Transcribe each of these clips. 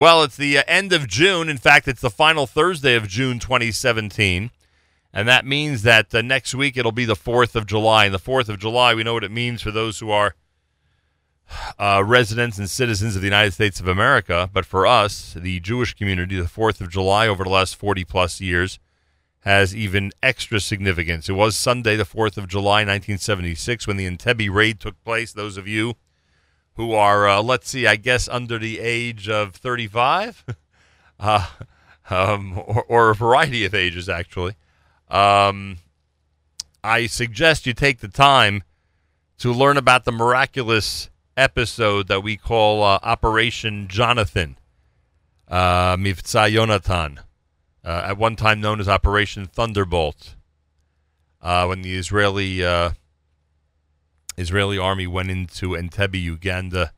Well, it's the uh, end of June. In fact, it's the final Thursday of June 2017. And that means that uh, next week it'll be the 4th of July. And the 4th of July, we know what it means for those who are uh, residents and citizens of the United States of America. But for us, the Jewish community, the 4th of July over the last 40 plus years has even extra significance. It was Sunday, the 4th of July, 1976, when the Entebbe raid took place. Those of you who are, uh, let's see, I guess under the age of 35, uh, um, or, or, a variety of ages, actually. Um, I suggest you take the time to learn about the miraculous episode that we call uh, Operation Jonathan, uh, Mivtza Yonatan, uh, at one time known as Operation Thunderbolt, uh, when the Israeli uh, Israeli army went into Entebbe, Uganda,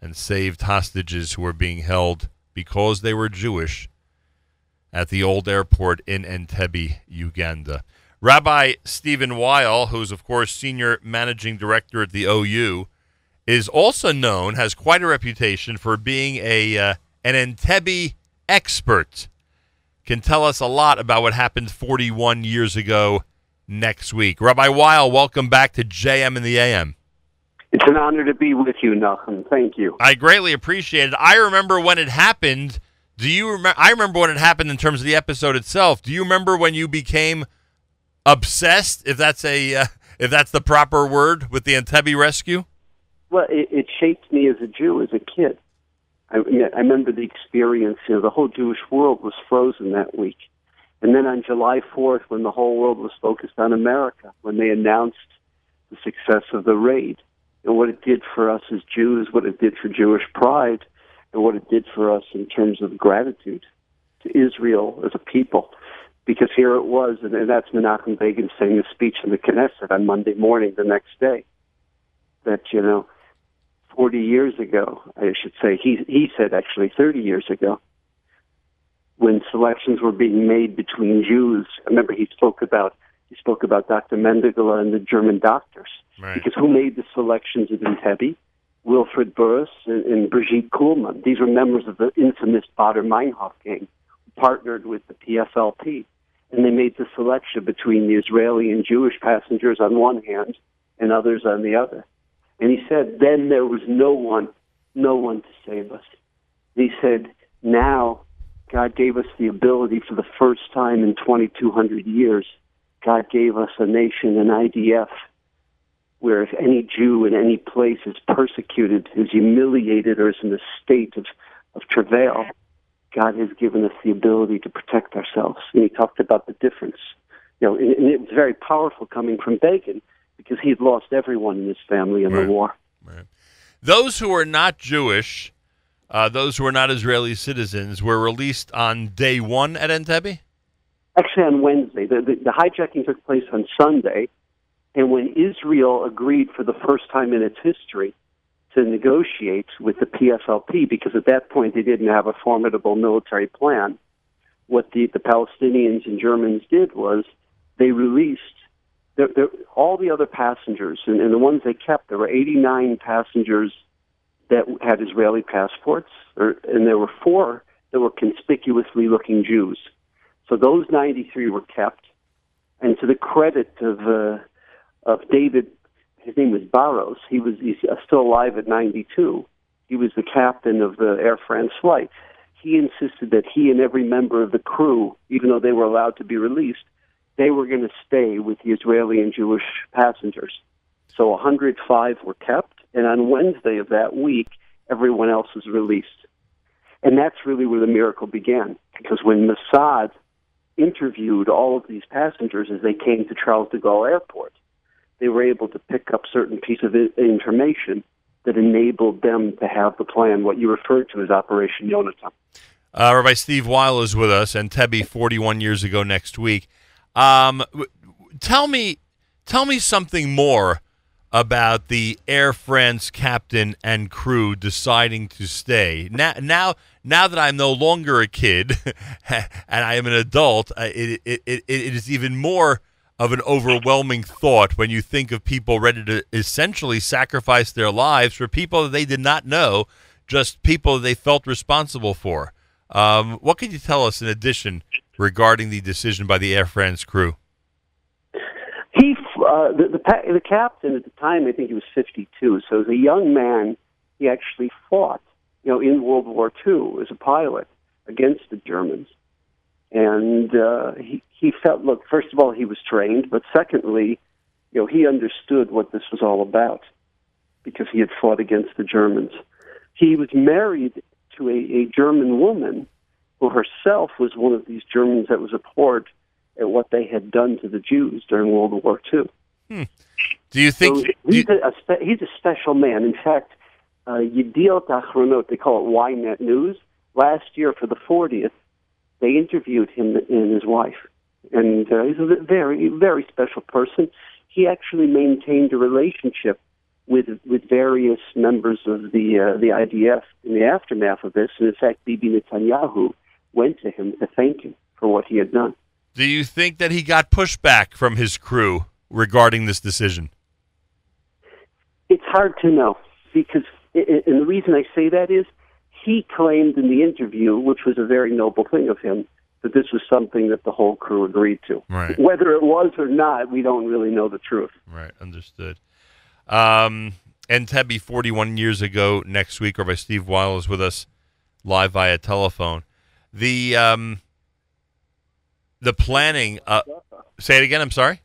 and saved hostages who were being held because they were Jewish at the old airport in Entebbe, Uganda. Rabbi Stephen Weil, who's of course senior managing director at the OU, is also known has quite a reputation for being a uh, an Entebbe expert. Can tell us a lot about what happened 41 years ago next week. Rabbi Weil, welcome back to JM in the AM. It's an honor to be with you, Nachum. Thank you. I greatly appreciate it. I remember when it happened. Do you remember? I remember when it happened in terms of the episode itself. Do you remember when you became obsessed? If that's a uh, if that's the proper word with the Entebbe rescue. Well, it, it shaped me as a Jew as a kid. I, I remember the experience. You know, the whole Jewish world was frozen that week. And then on July 4th, when the whole world was focused on America, when they announced the success of the raid and what it did for us as Jews, what it did for Jewish pride, and what it did for us in terms of gratitude to Israel as a people. Because here it was, and, that's Menachem Begin saying a speech in the Knesset on Monday morning the next day, that, you know, 40 years ago, I should say, he, he said actually 30 years ago, when selections were being made between Jews. I remember he spoke about he spoke about Dr. Mengele and the German doctors. Right. Because who made the selections at Entebbe? Wilfred Burris and, and Brigitte Kuhlmann. These were members of the infamous Baader Meinhof gang, who partnered with the PFLP. And they made the selection between the Israeli and Jewish passengers on one hand and others on the other. And he said, then there was no one, no one to save us. And he said, now God gave us the ability for the first time in 2,200 years. God gave us a nation, an IDF, where if any Jew in any place is persecuted, is humiliated, or is in a state of, of travail, God has given us the ability to protect ourselves. And he talked about the difference. You know, and, and it was very powerful coming from Begin because he had lost everyone in his family in right. the war. Right. Those who are not Jewish uh, those who are not Israeli citizens were released on day one at Entebbe? Actually, on Wednesday. The, the, the hijacking took place on Sunday, and when Israel agreed for the first time in its history to negotiate with the PFLP, because at that point they didn't have a formidable military plan, what the, the Palestinians and Germans did was they released the, the, all the other passengers, and, and the ones they kept. There were 89 passengers that had Israeli passports, or, and there were four that were conspicuously looking Jews. So those 93 were kept. And to the credit of uh, of David, his name was Barros. He was he's still alive at 92. He was the captain of the Air France flight. He insisted that he and every member of the crew, even though they were allowed to be released, they were going to stay with the Israeli and Jewish passengers. So 105 were kept, and on Wednesday of that week, everyone else was released. And that's really where the miracle began, because when Mossad interviewed all of these passengers as they came to Charles de Gaulle Airport, they were able to pick up certain piece of information that enabled them to have the plan, what you referred to as Operation Yonatan. Uh, Rabbi Steve Weil is with us, Entebbe 41 years ago next week. Um, tell me, tell me something more about the Air France captain and crew deciding to stay. Now, now, now that I'm no longer a kid and I am an adult, uh, it, it, it, it is even more of an overwhelming thought when you think of people ready to essentially sacrifice their lives for people that they did not know just people they felt responsible for. Um, what can you tell us in addition regarding the decision by the Air France crew? Uh, the, the the captain at the time, I think he was 52. So as a young man, he actually fought, you know, in World War II as a pilot against the Germans, and uh, he he felt. Look, first of all, he was trained, but secondly, you know, he understood what this was all about because he had fought against the Germans. He was married to a, a German woman who herself was one of these Germans that was abhorred at what they had done to the Jews during World War II. Hmm. Do you think so he's, you, a, spe- he's a special man? In fact, uh, Yediot Achronot, they call it Ynet News. Last year for the 40th, they interviewed him and his wife, and uh, he's a very, very special person. He actually maintained a relationship with with various members of the uh, the IDF in the aftermath of this, and in fact, Bibi Netanyahu went to him to thank him for what he had done. Do you think that he got pushback from his crew regarding this decision? It's hard to know because, and the reason I say that is he claimed in the interview, which was a very noble thing of him, that this was something that the whole crew agreed to. Right. Whether it was or not, we don't really know the truth. Right. Understood. Um, Entebbe 41 years ago next week, Rabbi Steve Weil is with us live via telephone. The um, the planning. Uh, say it again. I'm sorry.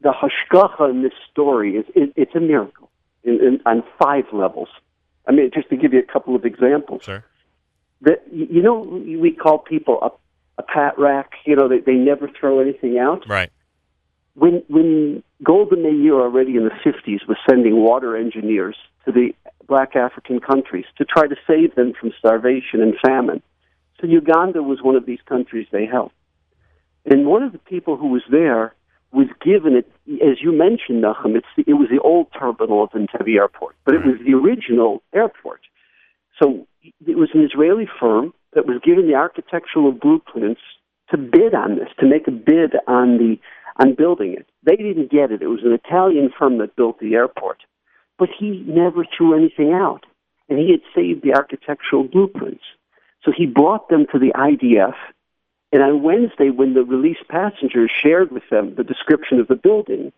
The hashgacha in this story is it, it's a miracle in, in, on five levels. I mean, just to give you a couple of examples. Sure. That you know, we call people a, a pat rack. You know, they, they never throw anything out. Right. When when Golda Meir already in the 50s was sending water engineers to the black African countries to try to save them from starvation and famine. So Uganda was one of these countries they helped. And one of the people who was there was given it, as you mentioned, Nachum, it's the, it was the old terminal of Entebbe Airport, but it hmm. was the original airport. So it was an Israeli firm that was given the architectural blueprints to bid on this, to make a bid on the on building it. They didn't get it. It was an Italian firm that built the airport, but he never threw anything out, and he had saved the architectural blueprints. So he brought them to the IDF and on Wednesday, when the released passengers shared with them the description of the building,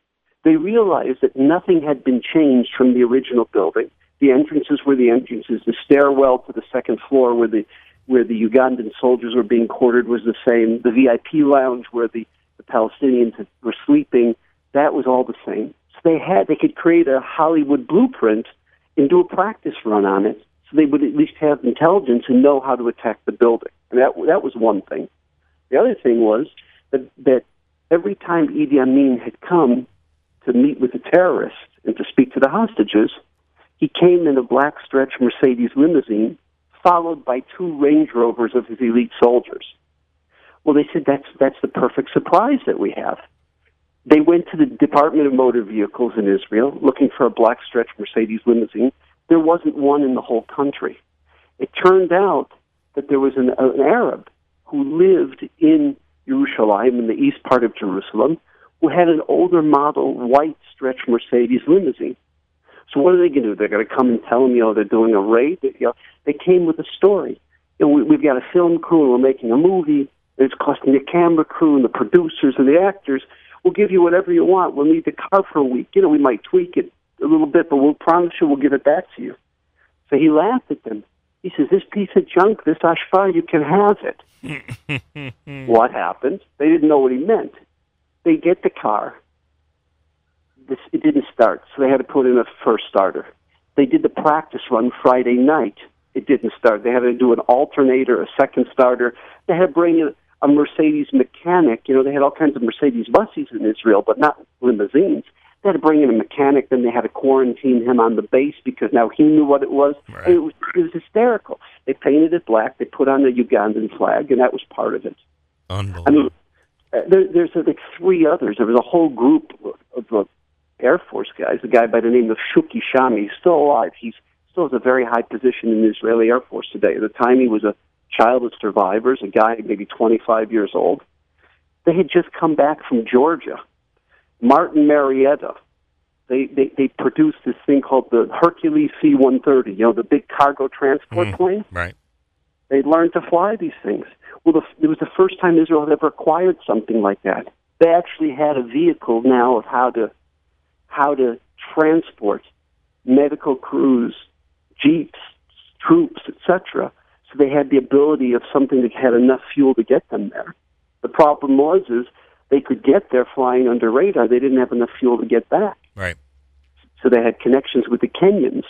they realized that nothing had been changed from the original building. The entrances were the entrances. The stairwell to the second floor where the where the Ugandan soldiers were being quartered was the same. The VIP lounge where the, the Palestinians were sleeping, that was all the same. So they had they could create a Hollywood blueprint and do a practice run on it, so they would at least have intelligence and know how to attack the building. And that that was one thing. The other thing was that, that every time Idi Amin had come to meet with the terrorists and to speak to the hostages, he came in a black stretch Mercedes limousine, followed by two Range Rovers of his elite soldiers. Well, they said that's that's the perfect surprise that we have. They went to the Department of Motor Vehicles in Israel looking for a black stretch Mercedes limousine. There wasn't one in the whole country. It turned out that there was an, an Arab who lived in Jerusalem, in the east part of Jerusalem, who had an older model white stretch Mercedes limousine. So what are they going to do? They're going to come and tell them, you know, they're doing a raid. You know, they came with a story. You know, we, we've got a film crew and we're making a movie. It's costing the camera crew and the producers and the actors. We'll give you whatever you want. We'll need the car for a week. You know, we might tweak it a little bit, but we'll promise you we'll give it back to you. So he laughed at them. He says, "This piece of junk, this ashfar, you can have it." what happened? They didn't know what he meant. They get the car. This it didn't start, so they had to put in a first starter. They did the practice run Friday night. It didn't start. They had to do an alternator, a second starter. They had to bring in a Mercedes mechanic. You know, they had all kinds of Mercedes buses in Israel, but not limousines. They had to bring in a mechanic. Then they had to quarantine him on the base because now he knew what it was. Right. it was it was hysterical. They painted it black. They put on the Ugandan flag, and that was part of it. Unbelievable. I mean, uh, there, there's uh, like three others. There was a whole group of, of uh, Air Force guys. A guy by the name of Shuki Shami. He's still alive. He's still has a very high position in the Israeli Air Force today. At the time, he was a child of survivors, a guy maybe 25 years old. They had just come back from Georgia Martin Marietta, they, they, they produced this thing called the Hercules C 130, you know, the big cargo transport Mm. plane. Right. They learned to fly these things. Well, the, it was the first time Israel had ever acquired something like that. They actually had a vehicle now of how to how to transport medical crews, jeeps, troops, etc. So they had the ability of something that had enough fuel to get them there. The problem was is they could get there flying under radar. They didn't have enough fuel to get back. Right. So they had connections with the Kenyans,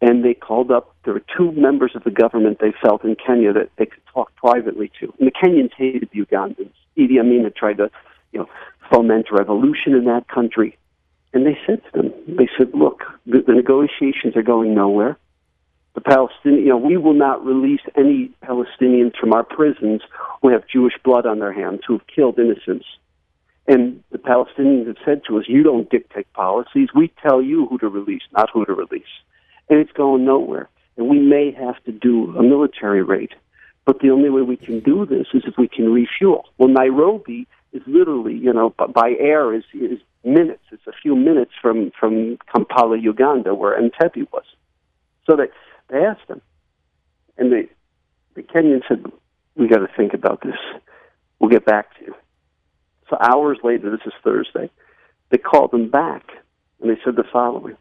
and they called up. There were two members of the government they felt in Kenya that they could talk privately to. And the Kenyans hated the Ugandans. Idi Amin had tried to, you know, foment revolution in that country, and they said to them, they said, "Look, the, the negotiations are going nowhere. The Palestinian, you know, we will not release any Palestinians from our prisons who have Jewish blood on their hands, who have killed innocents." And the Palestinians have said to us, you don't dictate policies. We tell you who to release, not who to release. And it's going nowhere. And we may have to do a military raid. But the only way we can do this is if we can refuel. Well, Nairobi is literally, you know, by air is, is minutes. It's a few minutes from, from Kampala, Uganda, where Entebbe was. So they, they asked them. And the, the Kenyans said, we got to think about this. We'll get back to you. So hours later, this is Thursday, they called them back and they said the following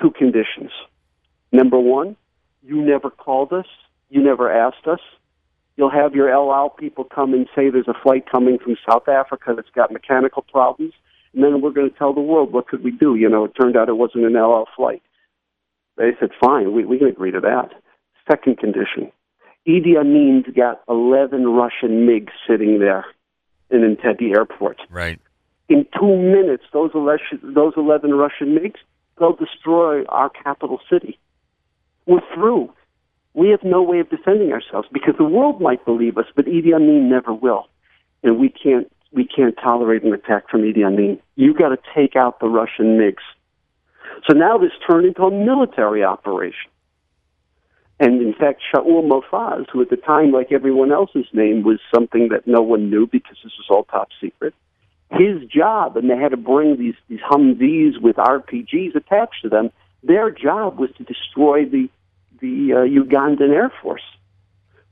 two conditions. Number one, you never called us, you never asked us. You'll have your El Al people come and say there's a flight coming from South Africa that's got mechanical problems, and then we're going to tell the world what could we do. You know, it turned out it wasn't an El Al flight. They said, fine, we, we can agree to that. Second condition, Idi Amin's got 11 Russian MiGs sitting there in Entebbe Airport. Right. In two minutes, those 11, those 11 Russian MiGs, they'll destroy our capital city. We're through. We have no way of defending ourselves because the world might believe us, but Idi Amin never will. And we can't, we can't tolerate an attack from Idi Amin. You've got to take out the Russian MiGs. So now this turned into a military operation. And in fact, Shaul Mofaz, who at the time, like everyone else's name, was something that no one knew because this was all top secret, his job, and they had to bring these, these Humvees with RPGs attached to them, their job was to destroy the, the uh, Ugandan Air Force.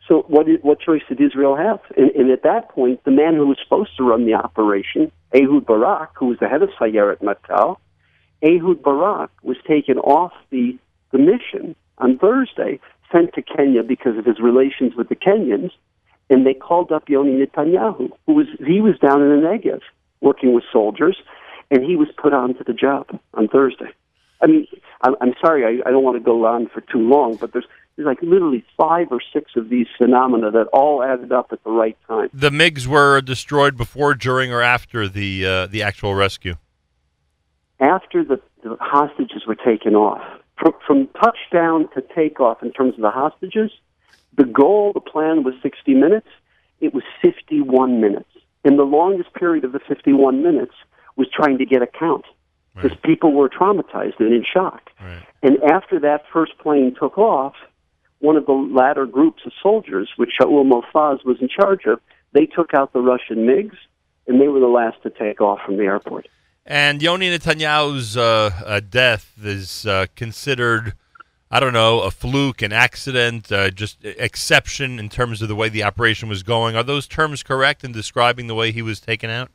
So what, what choice did Israel have? And, and at that point, the man who was supposed to run the operation, Ehud Barak, who was the head of Sayeret Matkal, Ehud Barak was taken off the, the mission on Thursday, sent to Kenya because of his relations with the Kenyans, and they called up Yoni Netanyahu, who was he was down in the Negev working with soldiers, and he was put onto the job on Thursday. I mean, I'm, I'm sorry, I, I don't want to go on for too long, but there's there's like literally five or six of these phenomena that all added up at the right time. The MiGs were destroyed before, during, or after the uh, the actual rescue. After the, the hostages were taken off, from, from touchdown to takeoff in terms of the hostages, the goal, the plan was 60 minutes. It was 51 minutes. And the longest period of the 51 minutes was trying to get a count because Right. people were traumatized and in shock. Right. And after that first plane took off, one of the latter groups of soldiers, which Shaul Mofaz was in charge of, they took out the Russian MiGs, and they were the last to take off from the airport. And Yoni Netanyahu's uh, uh, death is uh, considered, I don't know, a fluke, an accident, uh, just exception in terms of the way the operation was going. Are those terms correct in describing the way he was taken out?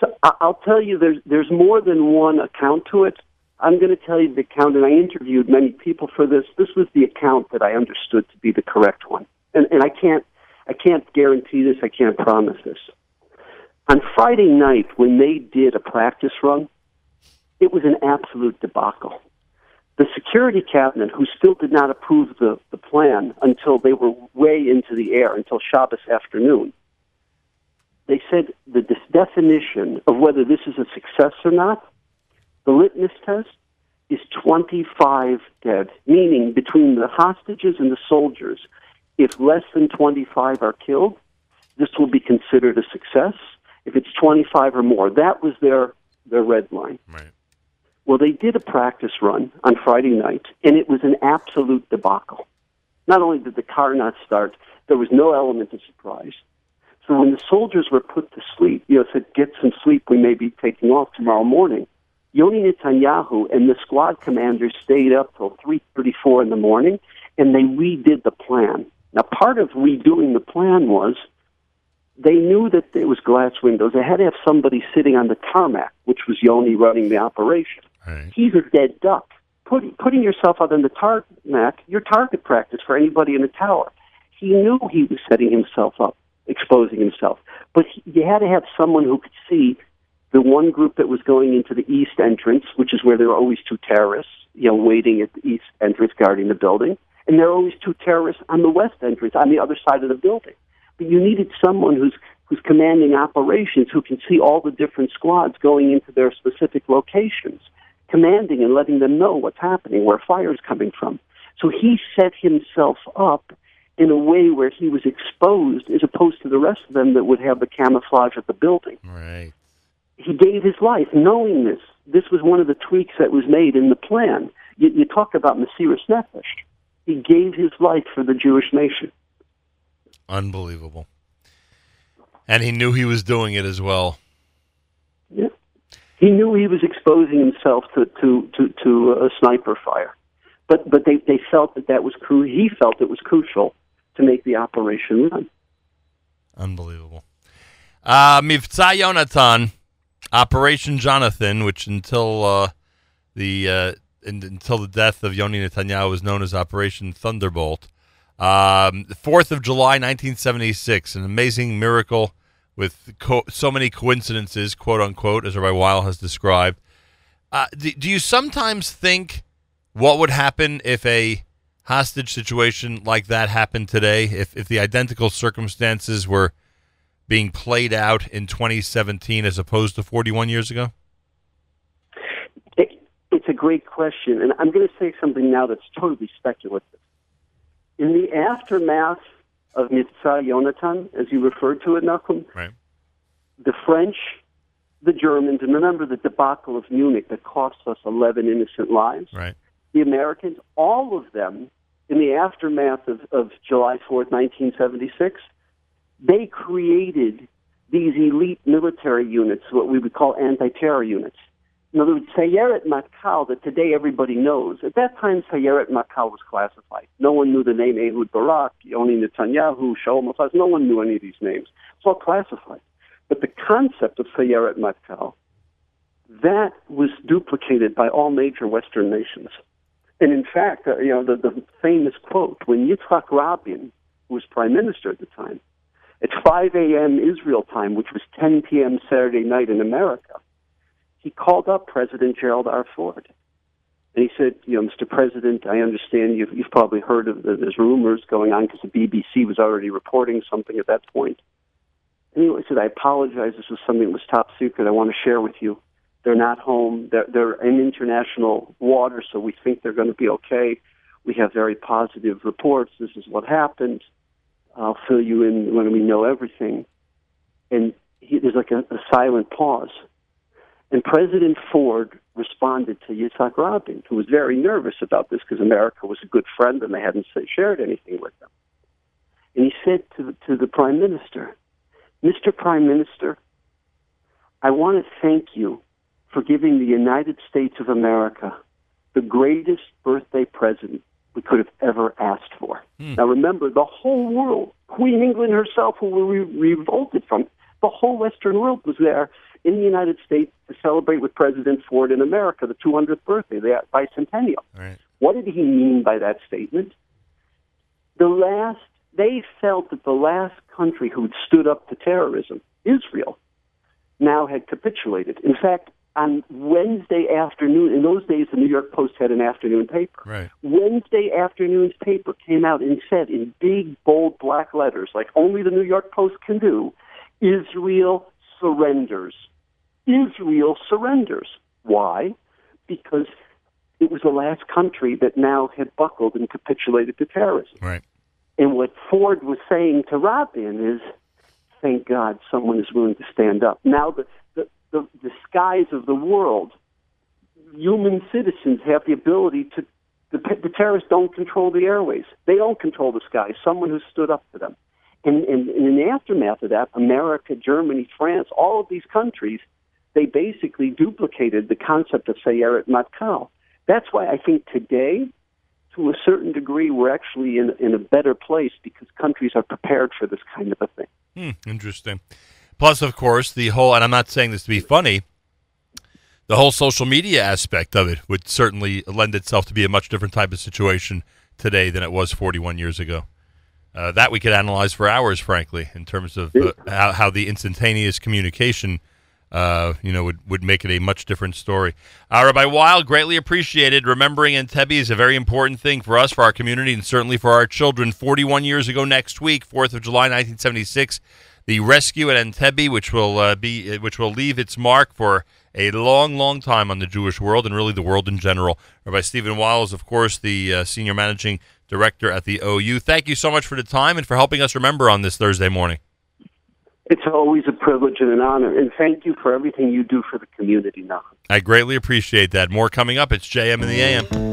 So I'll tell you, there's there's more than one account to it. I'm going to tell you the account, and I interviewed many people for this. This was the account that I understood to be the correct one, and and I can't I can't guarantee this. I can't promise this. On Friday night, when they did a practice run, it was an absolute debacle. The security cabinet, who still did not approve the, the plan until they were way into the air, until Shabbos afternoon, they said the definition of whether this is a success or not, the litmus test, is 25 dead, meaning between the hostages and the soldiers, if less than 25 are killed, this will be considered a success. If it's 25 or more, that was their, their red line. Right. Well, they did a practice run on Friday night, and it was an absolute debacle. Not only did the car not start, there was no element of surprise. So when the soldiers were put to sleep, you know, said, get some sleep, we may be taking off tomorrow morning. Yoni Netanyahu and the squad commanders stayed up till 3.34 in the morning, and they redid the plan. Now, part of redoing the plan was they knew that there was glass windows. They had to have somebody sitting on the tarmac, which was Yoni running the operation. Right. He's a dead duck. Put, putting yourself out on the tarmac, your target practice for anybody in the tower. He knew he was setting himself up, exposing himself. But he, you had to have someone who could see the one group that was going into the east entrance, which is where there are always two terrorists, you know, waiting at the east entrance guarding the building, and there are always two terrorists on the west entrance, on the other side of the building. You needed someone who's who's commanding operations who can see all the different squads going into their specific locations, commanding and letting them know what's happening, where fire's coming from. So he set himself up in a way where he was exposed as opposed to the rest of them that would have the camouflage of the building. Right. He gave his life knowing this. This was one of the tweaks that was made in the plan. You, you talk about Mesiris Nefesh. He gave his life for the Jewish nation. Unbelievable. And he knew he was doing it as well. Yeah. He knew he was exposing himself to, to, to, to a sniper fire. But, but they, they felt that that was cru- he felt it was crucial to make the operation run. Unbelievable. Uh, Mivtza Yonatan, Operation Jonathan, which until uh, the uh, until the death of Yoni Netanyahu was known as Operation Thunderbolt. Um, the 4th of July, 1976, an amazing miracle with co- so many coincidences, quote unquote, as Rabbi Weil has described. Uh, do, do you sometimes think what would happen if a hostage situation like that happened today? If, if the identical circumstances were being played out in 2017 as opposed to 41 years ago? It, it's a great question, and I'm going to say something now that's totally speculative. In the aftermath of Mivtza Yonatan, as you referred to it, Nachum, Right. the French, the Germans, and remember the debacle of Munich that cost us 11 innocent lives, Right. the Americans, all of them, in the aftermath of, of July 4th, 1976, they created these elite military units, what we would call anti-terror units. In other words, Sayeret Matkal, that today everybody knows. At that time, Sayeret Matkal was classified. No one knew the name Ehud Barak, Yoni Netanyahu, Shaul Mofaz. No one knew any of these names. It's all classified. But the concept of Sayeret Matkal, that was duplicated by all major Western nations. And in fact, uh, you know, the, the famous quote, when Yitzhak Rabin, who was prime minister at the time, at 5 a.m. Israel time, which was 10 p.m. Saturday night in America, he called up President Gerald R. Ford. And he said, you know, Mr. President, I understand you've, you've probably heard of the, there's rumors going on because the BBC was already reporting something at that point. And he said, I apologize. This was something that was top secret. I want to share with you. They're not home. They're, they're in international water, so we think they're going to be okay. We have very positive reports. This is what happened. I'll fill you in when we know everything. And he, there's like a, a silent pause. And President Ford responded to Yitzhak Rabin, who was very nervous about this because America was a good friend and they hadn't shared anything with them. And he said to the, to the Prime Minister, Mr. Prime Minister, I want to thank you for giving the United States of America the greatest birthday present we could have ever asked for. Hmm. Now remember, the whole world, Queen England herself, who we revolted from, the whole Western world was there in the United States to celebrate with President Ford in America the 200th birthday, the bicentennial. Right. What did he mean by that statement? The last, they felt that the last country who had stood up to terrorism, Israel, now had capitulated. In fact, on Wednesday afternoon, in those days, the New York Post had an afternoon paper. Right. Wednesday afternoon's paper came out and said in big, bold black letters, like only the New York Post can do, Israel surrenders. Israel surrenders. Why? Because it was the last country that now had buckled and capitulated to terrorism. Right. And what Ford was saying to Rabin is, thank God someone is willing to stand up. Now the, the, the, the skies of the world, human citizens have the ability to, the, the terrorists don't control the airways. They don't control the skies. Someone who stood up to them. And, and, and in the aftermath of that, America, Germany, France, all of these countries, they basically duplicated the concept of Sayeret Matkal. That's why I think today, to a certain degree, we're actually in, in a better place because countries are prepared for this kind of a thing. Hmm, interesting. Plus, of course, the whole, and I'm not saying this to be funny, the whole social media aspect of it would certainly lend itself to be a much different type of situation today than it was 41 years ago. Uh, that we could analyze for hours, frankly, in terms of uh, how, how the instantaneous communication, uh, you know, would, would make it a much different story. Uh, Rabbi Weil, greatly appreciated. Remembering Entebbe is a very important thing for us, for our community, and certainly for our children. 41 years ago next week, 4th of July, 1976, the rescue at Entebbe, which will uh, be, which will leave its mark for a long, long time on the Jewish world and really the world in general. Rabbi Stephen Weil is, of course, the uh, senior managing director at the OU. Thank you so much for the time and for helping us remember on this Thursday morning. It's always a privilege and an honor, and thank you for everything you do for the community now. I greatly appreciate that. More coming up. It's JM in the AM.